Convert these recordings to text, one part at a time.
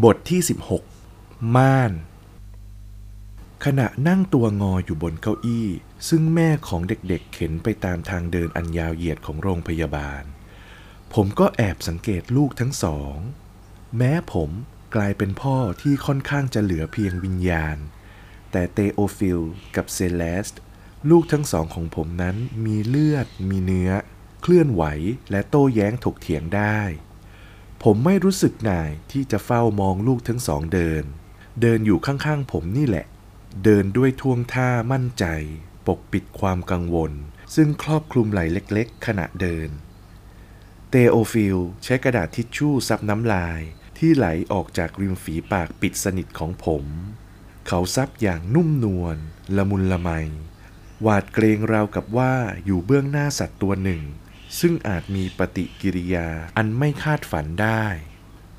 บทที่ 16 ม่าน ขณะนั่งตัวงออยู่บนเก้าอี้ ซึ่งแม่ของเด็กๆ เข็นไปตามทางเดินอันยาวเหยียดของโรงพยาบาล ผมก็แอบสังเกตลูกทั้งสอง แม้ผมกลายเป็นพ่อที่ค่อนข้างจะเหลือเพียงวิญญาณ แต่เตโอฟิลกับเซเลสต์ลูกทั้งสองของผมนั้นมีเลือด มีเนื้อ เคลื่อนไหวและโต้แย้งถกเถียงได้ ผมไม่รู้สึกหน่ายที่จะเฝ้ามองลูกทั้งสองเดิน เดินอยู่ข้างๆผมนี่แหละ เดินด้วยท่วงท่ามั่นใจ ปกปิดความกังวล ซึ่งครอบคลุมไหล่เล็กๆ ขณะเดิน เตโอฟิลใช้กระดาษทิชชู่ซับน้ำลายที่ไหลออกจากริมฝีปากปิดสนิทของผม เขาซับอย่างนุ่มนวลละมุนละไม หวาดเกรงราวกับว่าอยู่เบื้องหน้าสัตว์ตัวหนึ่ง ซึ่งอาจมีปฏิกิริยาอันไม่คาดฝันได้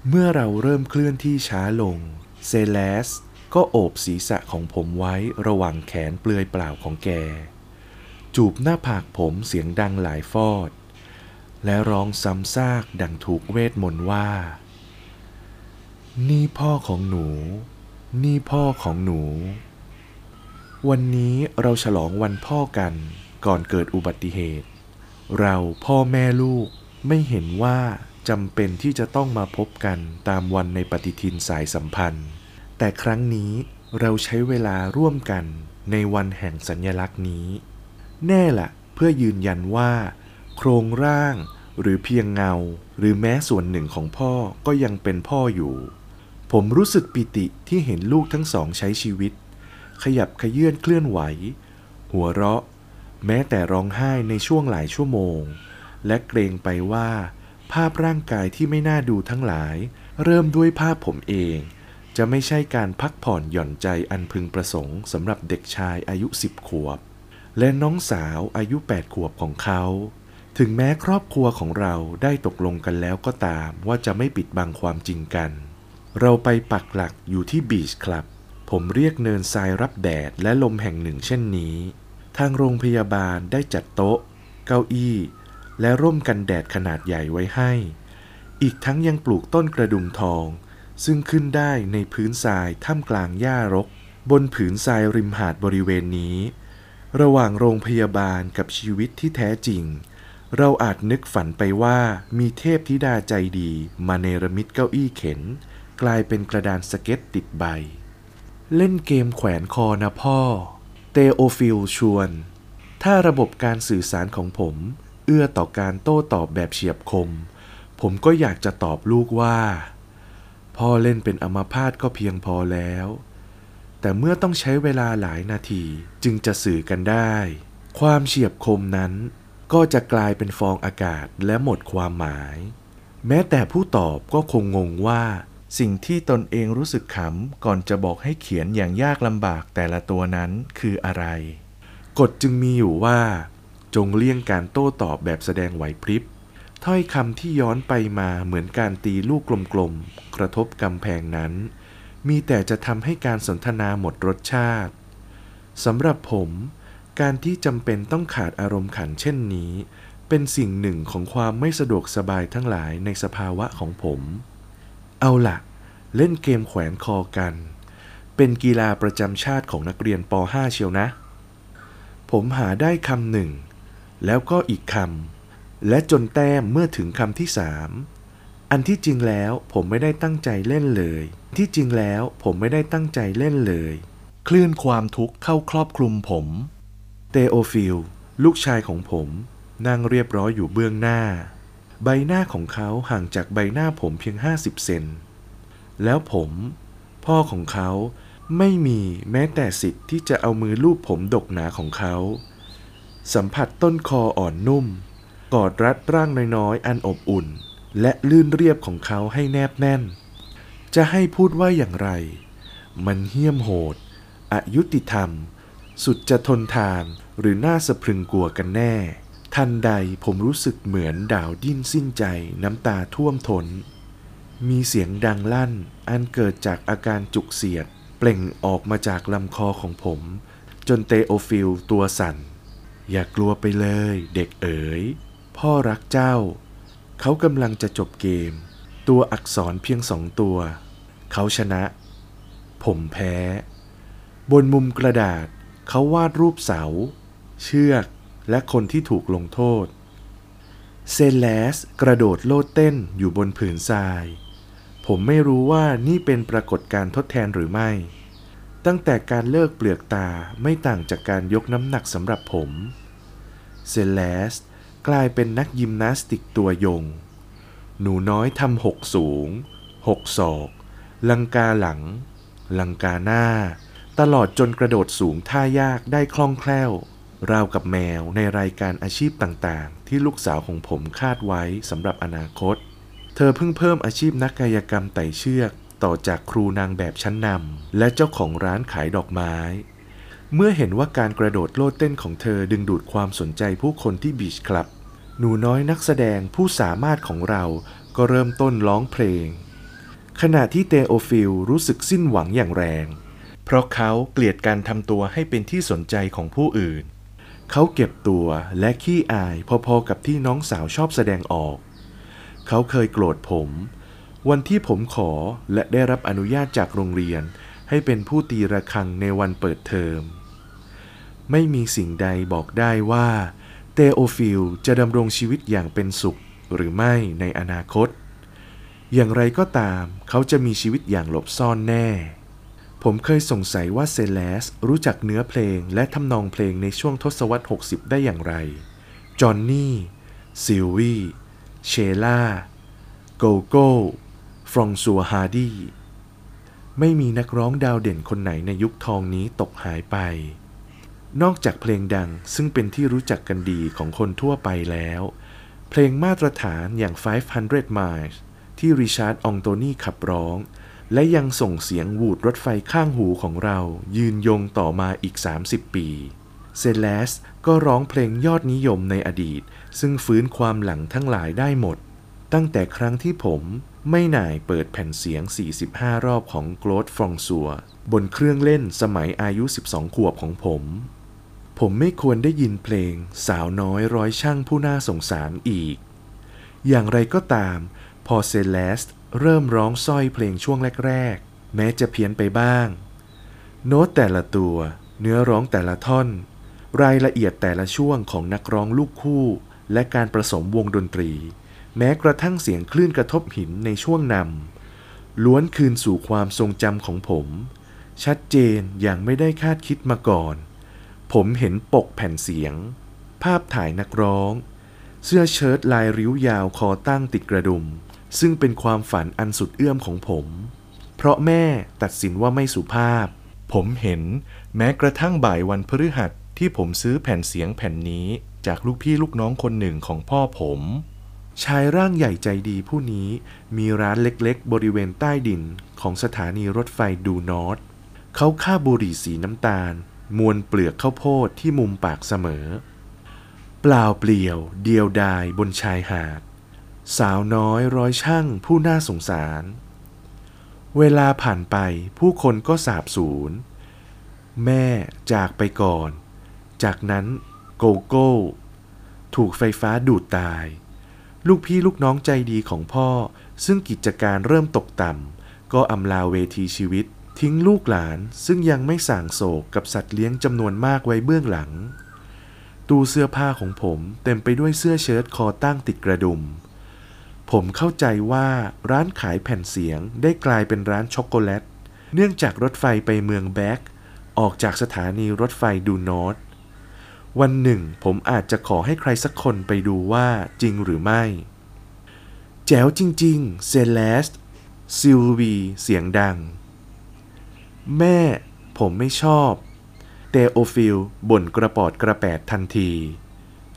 เมื่อเราเริ่มเคลื่อนที่ช้าลง เซเลสก็โอบศีรษะของผมไว้ระหว่างแขนเปลือยเปล่าของแก จูบหน้าผากผมเสียงดังหลายฟอด และร้องซ้ำซากดังถูกเวทมนต์ว่า นี่พ่อของหนู นี่พ่อของหนู วันนี้เราฉลองวันพ่อกันก่อนเกิดอุบัติเหตุ เราพ่อแม่ลูกไม่เห็นว่าจำเป็นที่จะต้องมาพบกันตามวันในปฏิทินสายสัมพันธ์ แต่ครั้งนี้เราใช้เวลาร่วมกันในวันแห่งสัญญลักษณ์นี้ แน่ละเพื่อยืนยันว่า โครงร่างหรือเพียงเงา หรือแม้ส่วนหนึ่งของพ่อก็ยังเป็นพ่ออยู่ ผมรู้สึกปิติที่เห็นลูกทั้งสองใช้ชีวิต ขยับขยื่นเคลื่อนไหว หัวเราะ แม้แต่ร้องไห้ในช่วงหลายชั่วโมง และเกรงไปว่า ภาพร่างกายที่ไม่น่าดูทั้งหลาย เริ่มด้วยภาพผมเอง จะไม่ใช่การพักผ่อนหย่อนใจอันพึงประสงค์สำหรับเด็กชายอายุสิบขวบ และน้องสาวอายุแปดขวบของเขา ถึงแม้ครอบครัวของเราได้ตกลงกันแล้วก็ตามว่าจะไม่ปิดบังความจริงกัน เราไปปักหลักอยู่ที่บีชคลับ ผมเรียกเนินทรายรับแดดและลมแห่งหนึ่งเช่นนี้ ทางโรงพยาบาลได้จัดโต๊ะ เก้าอี้ และร่มกันแดดขนาดใหญ่ไว้ให้ อีกทั้งยังปลูกต้นกระดุมทอง ซึ่งขึ้นได้ในพื้นทรายท่ามกลางหญ้ารก บนผืนทรายริมหาดบริเวณนี้ ระหว่างโรงพยาบาลกับชีวิตที่แท้จริง เราอาจนึกฝันไปว่ามีเทพธิดาใจดีมาเนรมิตเก้าอี้เข็น กลายเป็นกระดานสเก็ตติดใบ เล่นเกมแขวนคอนะพ่อ เตโอฟิลชวน ถ้าระบบการสื่อสารของผม เอื้อต่อการโต้ตอบแบบเฉียบคม ผมก็อยากจะตอบลูกว่า พ่อเล่นเป็นอมาพาตก็เพียงพอแล้ว แต่เมื่อต้องใช้เวลาหลายนาทีจึงจะสื่อกันได้ ความเฉียบคมนั้นก็จะกลายเป็นฟองอากาศและหมดความหมาย แม้แต่ผู้ตอบก็คงงงว่า สิ่งที่ตนเองรู้สึกขำก่อนจะบอกให้เขียนอย่างยากลำบากแต่ละตัวนั้นคืออะไร กฎจึงมีอยู่ว่า จงเลี่ยงการโต้ตอบแบบแสดงไหวพริบ ถ้อยคำที่ย้อนไปมาเหมือนการตีลูกกลมๆ กระทบกำแพงนั้น มีแต่จะทำให้การสนทนาหมดรสชาติสำหรับผม การที่จำเป็นต้องขาดอารมณ์ขันเช่นนี้ เป็นสิ่งหนึ่งของความไม่สะดวกสบายทั้งหลายในสภาวะของผม เอาละเล่นเกมแขวนคอกัน เป็นกีฬาประจำชาติของนักเรียนป .5 เชียวนะ ผมหาได้คำหนึ่ง แล้วก็อีกคำ และจนแต้มเมื่อถึงคำที่สามอันที่จริงแล้วผมไม่ได้ตั้งใจเล่นเลย ที่จริงแล้วผมไม่ได้ตั้งใจเล่นเลย คลื่นความทุกข์เข้าครอบคลุมผม เตโอฟิล ลูกชายของผม นั่งเรียบร้อยอยู่เบื้องหน้า ใบหน้าของเขาห่างจากใบหน้าผมเพียง 50 เซน แล้วผม พ่อของเขาไม่มีแม้แต่สิทธิ์ที่จะเอามือลูบผมดกหนาของเขา สัมผัสต้นคออ่อนนุ่ม กอดรัดร่างน้อยๆ อันอบอุ่น และลื่นเรียบของเขาให้แนบแน่น จะให้พูดว่าอย่างไร มันเหี้ยมโหดอายุติธรรม สุดจะทนทานหรือน่าสะพรึงกลัวกันแน่ ทันใดผมรู้สึกเหมือนดาวดิ้นสิ้นใจน้ำตาท่วมทนมีเสียงดังลั่น อันเกิดจากอาการจุกเสียด เปล่งออกมาจากลำคอของผม จนเตโอฟิลตัวสั่น อย่ากลัวไปเลยเด็กเอ๋ย พ่อรักเจ้า เขากำลังจะจบเกม ตัวอักษรเพียงสองตัว เขาชนะ ผมแพ้ บนมุมกระดาษเขาวาดรูปเสา เชือก และคนที่ถูกลงโทษ เซเลสต์กระโดดโลดเต้นอยู่บนผืนทราย ผมไม่รู้ว่านี่เป็นปรากฏการทดแทนหรือไม่ ตั้งแต่การเลิกเปลือกตาไม่ต่างจากการยกน้ำหนักสำหรับผม เซเลสกลายเป็นนักยิมนาสติกตัวยง หนูน้อยทำหกสูง หกศอก ลังกาหลัง ลังกาหน้า ตลอดจนกระโดดสูงท่ายากได้คล่องแคล่ว ราวกับแมวในรายการอาชีพต่างๆ ที่ลูกสาวของผมคาดไว้สำหรับอนาคต เธอเพิ่งเพิ่มอาชีพนักกายกรรมไต่เชือก ต่อจากครูนางแบบชั้นนำและเจ้าของร้านขายดอกไม้ เมื่อเห็นว่าการกระโดดโลดเต้นของเธอดึงดูดความสนใจผู้คนที่บีชคลับ หนูน้อยนักแสดงผู้สามารถของเราก็เริ่มต้นร้องเพลง ขณะที่เตโอฟิลรู้สึกสิ้นหวังอย่างแรง เพราะเขาเกลียดการทำตัวให้เป็นที่สนใจของผู้อื่น เขาเก็บตัวและขี้อายพอๆกับที่น้องสาวชอบแสดงออก เขาเคยโกรธผม วันที่ผมขอและได้รับอนุญาตจากโรงเรียน ให้เป็นผู้ตีระฆังในวันเปิดเทอม ไม่มีสิ่งใดบอกได้ว่า เตโอฟิลจะดำรงชีวิตอย่างเป็นสุขหรือไม่ในอนาคต อย่างไรก็ตามเขาจะมีชีวิตอย่างหลบซ่อนแน่ ผมเคยสงสัยว่าเซเลสต์รู้จักเนื้อเพลงและทำนองเพลงในช่วงทศวรรษ 60 ได้อย่างไร จอห์นนี่ ซิลวีเชล่า โกโก้ ฟรองซัวส์ ฮาร์ดีไม่มีนักร้องดาวเด่นคนไหนในยุคทองนี้ตกหายไป นอกจากเพลงดังซึ่งเป็นที่รู้จักกันดีของคนทั่วไปแล้ว เพลงมาตรฐานอย่าง 500 miles ที่ริชาร์ดองโตนีขับร้อง และยังส่งเสียงวูดรถไฟข้างหูของเรายืนยงต่อมาอีก 30 ปีเซเลสก็ร้องเพลงยอดนิยมในอดีต ซึ่งฟื้นความหลังทั้งหลายได้หมด ตั้งแต่ครั้งที่ผมไม่หน่ายเปิดแผ่นเสียง 45 รอบของโกลดฟรองซัวบนเครื่องเล่นสมัยอายุ 12 ขวบของผม ผมไม่ควรได้ยินเพลง สาวน้อยร้อยช่างผู้น่าสงสารอีก อย่างไรก็ตาม พอเซเลส เริ่มร้องสร้อยเพลงช่วงแรกๆ แม้จะเพี้ยนไปบ้าง โน้ตแต่ละตัว เนื้อร้องแต่ละท่อน รายละเอียดแต่ละช่วงของนักร้องลูกคู่ และการผสมวงดนตรี แม้กระทั่งเสียงคลื่นกระทบหินในช่วงนำล้วนคืนสู่ความทรงจำของผม ชัดเจนอย่างไม่ได้คาดคิดมาก่อน ผมเห็นปกแผ่นเสียง ภาพถ่ายนักร้อง เสื้อเชิ้ตลายริ้วยาวคอตั้งติดกระดุม ซึ่งเป็นความฝันอันสุดเอื้อมของผม เพราะแม่ตัดสินว่าไม่สุภาพ ผมเห็นแม้กระทั่งบ่ายวันพฤหัสที่ผมซื้อแผ่นเสียงแผ่นนี้จากลูกพี่ลูกน้องคนหนึ่งของพ่อผม ชายร่างใหญ่ใจดีผู้นี้มีร้านเล็กๆ บริเวณใต้ดินของสถานีรถไฟดูนอตเขาฆ่าบุหรี่สีน้ำตาล มวนเปลือกข้าวโพดที่มุมปากเสมอ เปล่าเปลี่ยว เดียวดายบนชายหาด สาวน้อยร้อยช่างผู้น่าสงสาร เวลาผ่านไปผู้คนก็สาบสูญ แม่จากไปก่อน จากนั้นโกโก้ ถูกไฟฟ้าดูดตาย ลูกพี่ลูกน้องใจดีของพ่อ ซึ่งกิจการเริ่มตกต่ำ ก็อำลาเวทีชีวิต ทิ้งลูกหลานซึ่งยังไม่ส่างโศกกับสัตว์เลี้ยงจำนวนมากไว้เบื้องหลัง ตู้เสื้อผ้าของผมเต็มไปด้วยเสื้อเชิ้ตคอตั้งติดกระดุม ผมเข้าใจว่าร้านขายแผ่นเสียงได้กลายเป็นร้านช็อกโกแลต เนื่องจากรถไฟไปเมืองแบร์กออกจากสถานีรถไฟดูนอร์วันหนึ่ง ผมอาจจะขอให้ใครสักคนไปดูว่าจริงหรือไม่ แจ๋วจริง ๆ เซเลสต์ส่งเสียงดัง แม่ ผมไม่ชอบเตโอฟิลบ่นกระปอดกระแปดทันที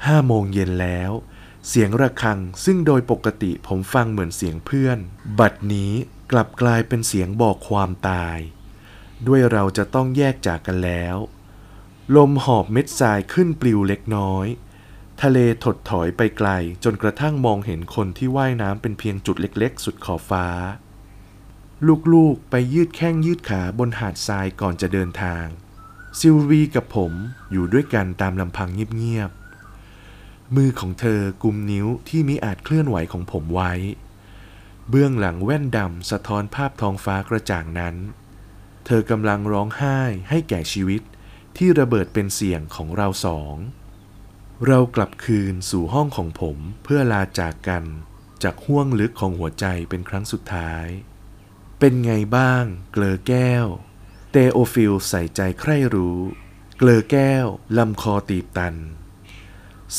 ห้าโมงเย็นแล้ว เสียงระฆังซึ่งโดยปกติผมฟังเหมือนเสียงเพื่อน บัดนี้กลับกลายเป็นเสียงบอกความตาย ด้วยเราจะต้องแยกจากกันแล้ว ลมหอบเม็ดทรายขึ้นปลิวเล็กน้อย ทะเลถดถอยไปไกลจนกระทั่งมองเห็นคนที่ว่ายน้ำเป็นเพียงจุดเล็กๆ สุดขอบฟ้า ลูกๆไปยืดแข้งยืดขาบนหาดทรายก่อนจะเดินทาง ซิลวีกับผมอยู่ด้วยกันตามลำพังเงียบๆ มือของเธอกุมนิ้วที่มิอาจเคลื่อนไหวของผมไว้ เบื้องหลังแว่นดำสะท้อนภาพท้องฟ้ากระจ่างนั้น เธอกำลังร้องไห้ให้แก่ชีวิตที่ระเบิดเป็นเสียงของเราสอง เรากลับคืนสู่ห้องของผมเพื่อลาจากกันจากห้วงลึกของหัวใจเป็นครั้งสุดท้าย เป็นไงบ้าง เกลอแก้ว เตโอฟิลใส่ใจใคร่รู้ เกลอแก้วลำคอตีบตัน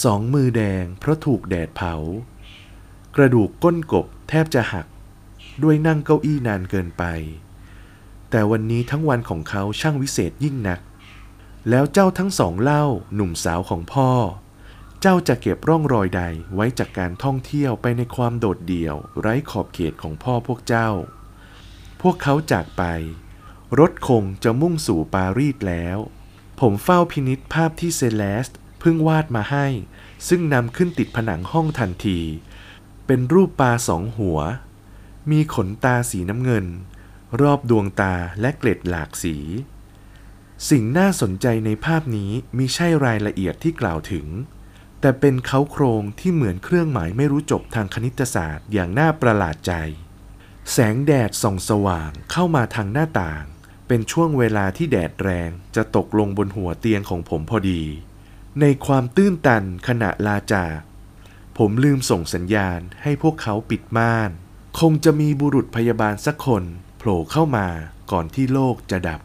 สองมือแดงเพราะถูกแดดเผา กระดูกก้นกบแทบจะหัก ด้วยนั่งเก้าอี้นานเกินไป แต่วันนี้ทั้งวันของเขาช่างวิเศษยิ่งนัก แล้วเจ้าทั้งสองเล่าหนุ่มสาวของพ่อ เจ้าจะเก็บร่องรอยใดไว้จากการท่องเที่ยวไปในความโดดเดี่ยว ไร้ขอบเขตของพ่อพวกเจ้า พวกเขาจากไป รถคงจะมุ่งสู่ปารีสแล้ว ผมเฝ้าพินิษภาพที่เซเลสต์ พิ่งวาดมาให้ ซึ่งนำขึ้นติดผนังห้องทันที เป็นรูปปลาสองหัว มีขนตาสีน้ำเงิน รอบดวงตาและเกล็ดหลากสี สิ่งน่าสนใจในภาพนี้มิใช่รายละเอียดที่กล่าวถึง แต่เป็นเขาโครงที่เหมือนเครื่องหมายไม่รู้จบทางคณิตศาสตร์อย่างน่าประหลาดใจ แสงแดดส่องสว่างเข้ามาทางหน้าต่างเป็นช่วงเวลาที่แดดแรงจะตกลงบนหัวเตียงของผมพอดี ในความตื้นตันขณะลาจาก ผมลืมส่งสัญญาณให้พวกเขาปิดม่าน คงจะมีบุรุษพยาบาลสักคนโผล่เข้ามาก่อนที่โลกจะดับ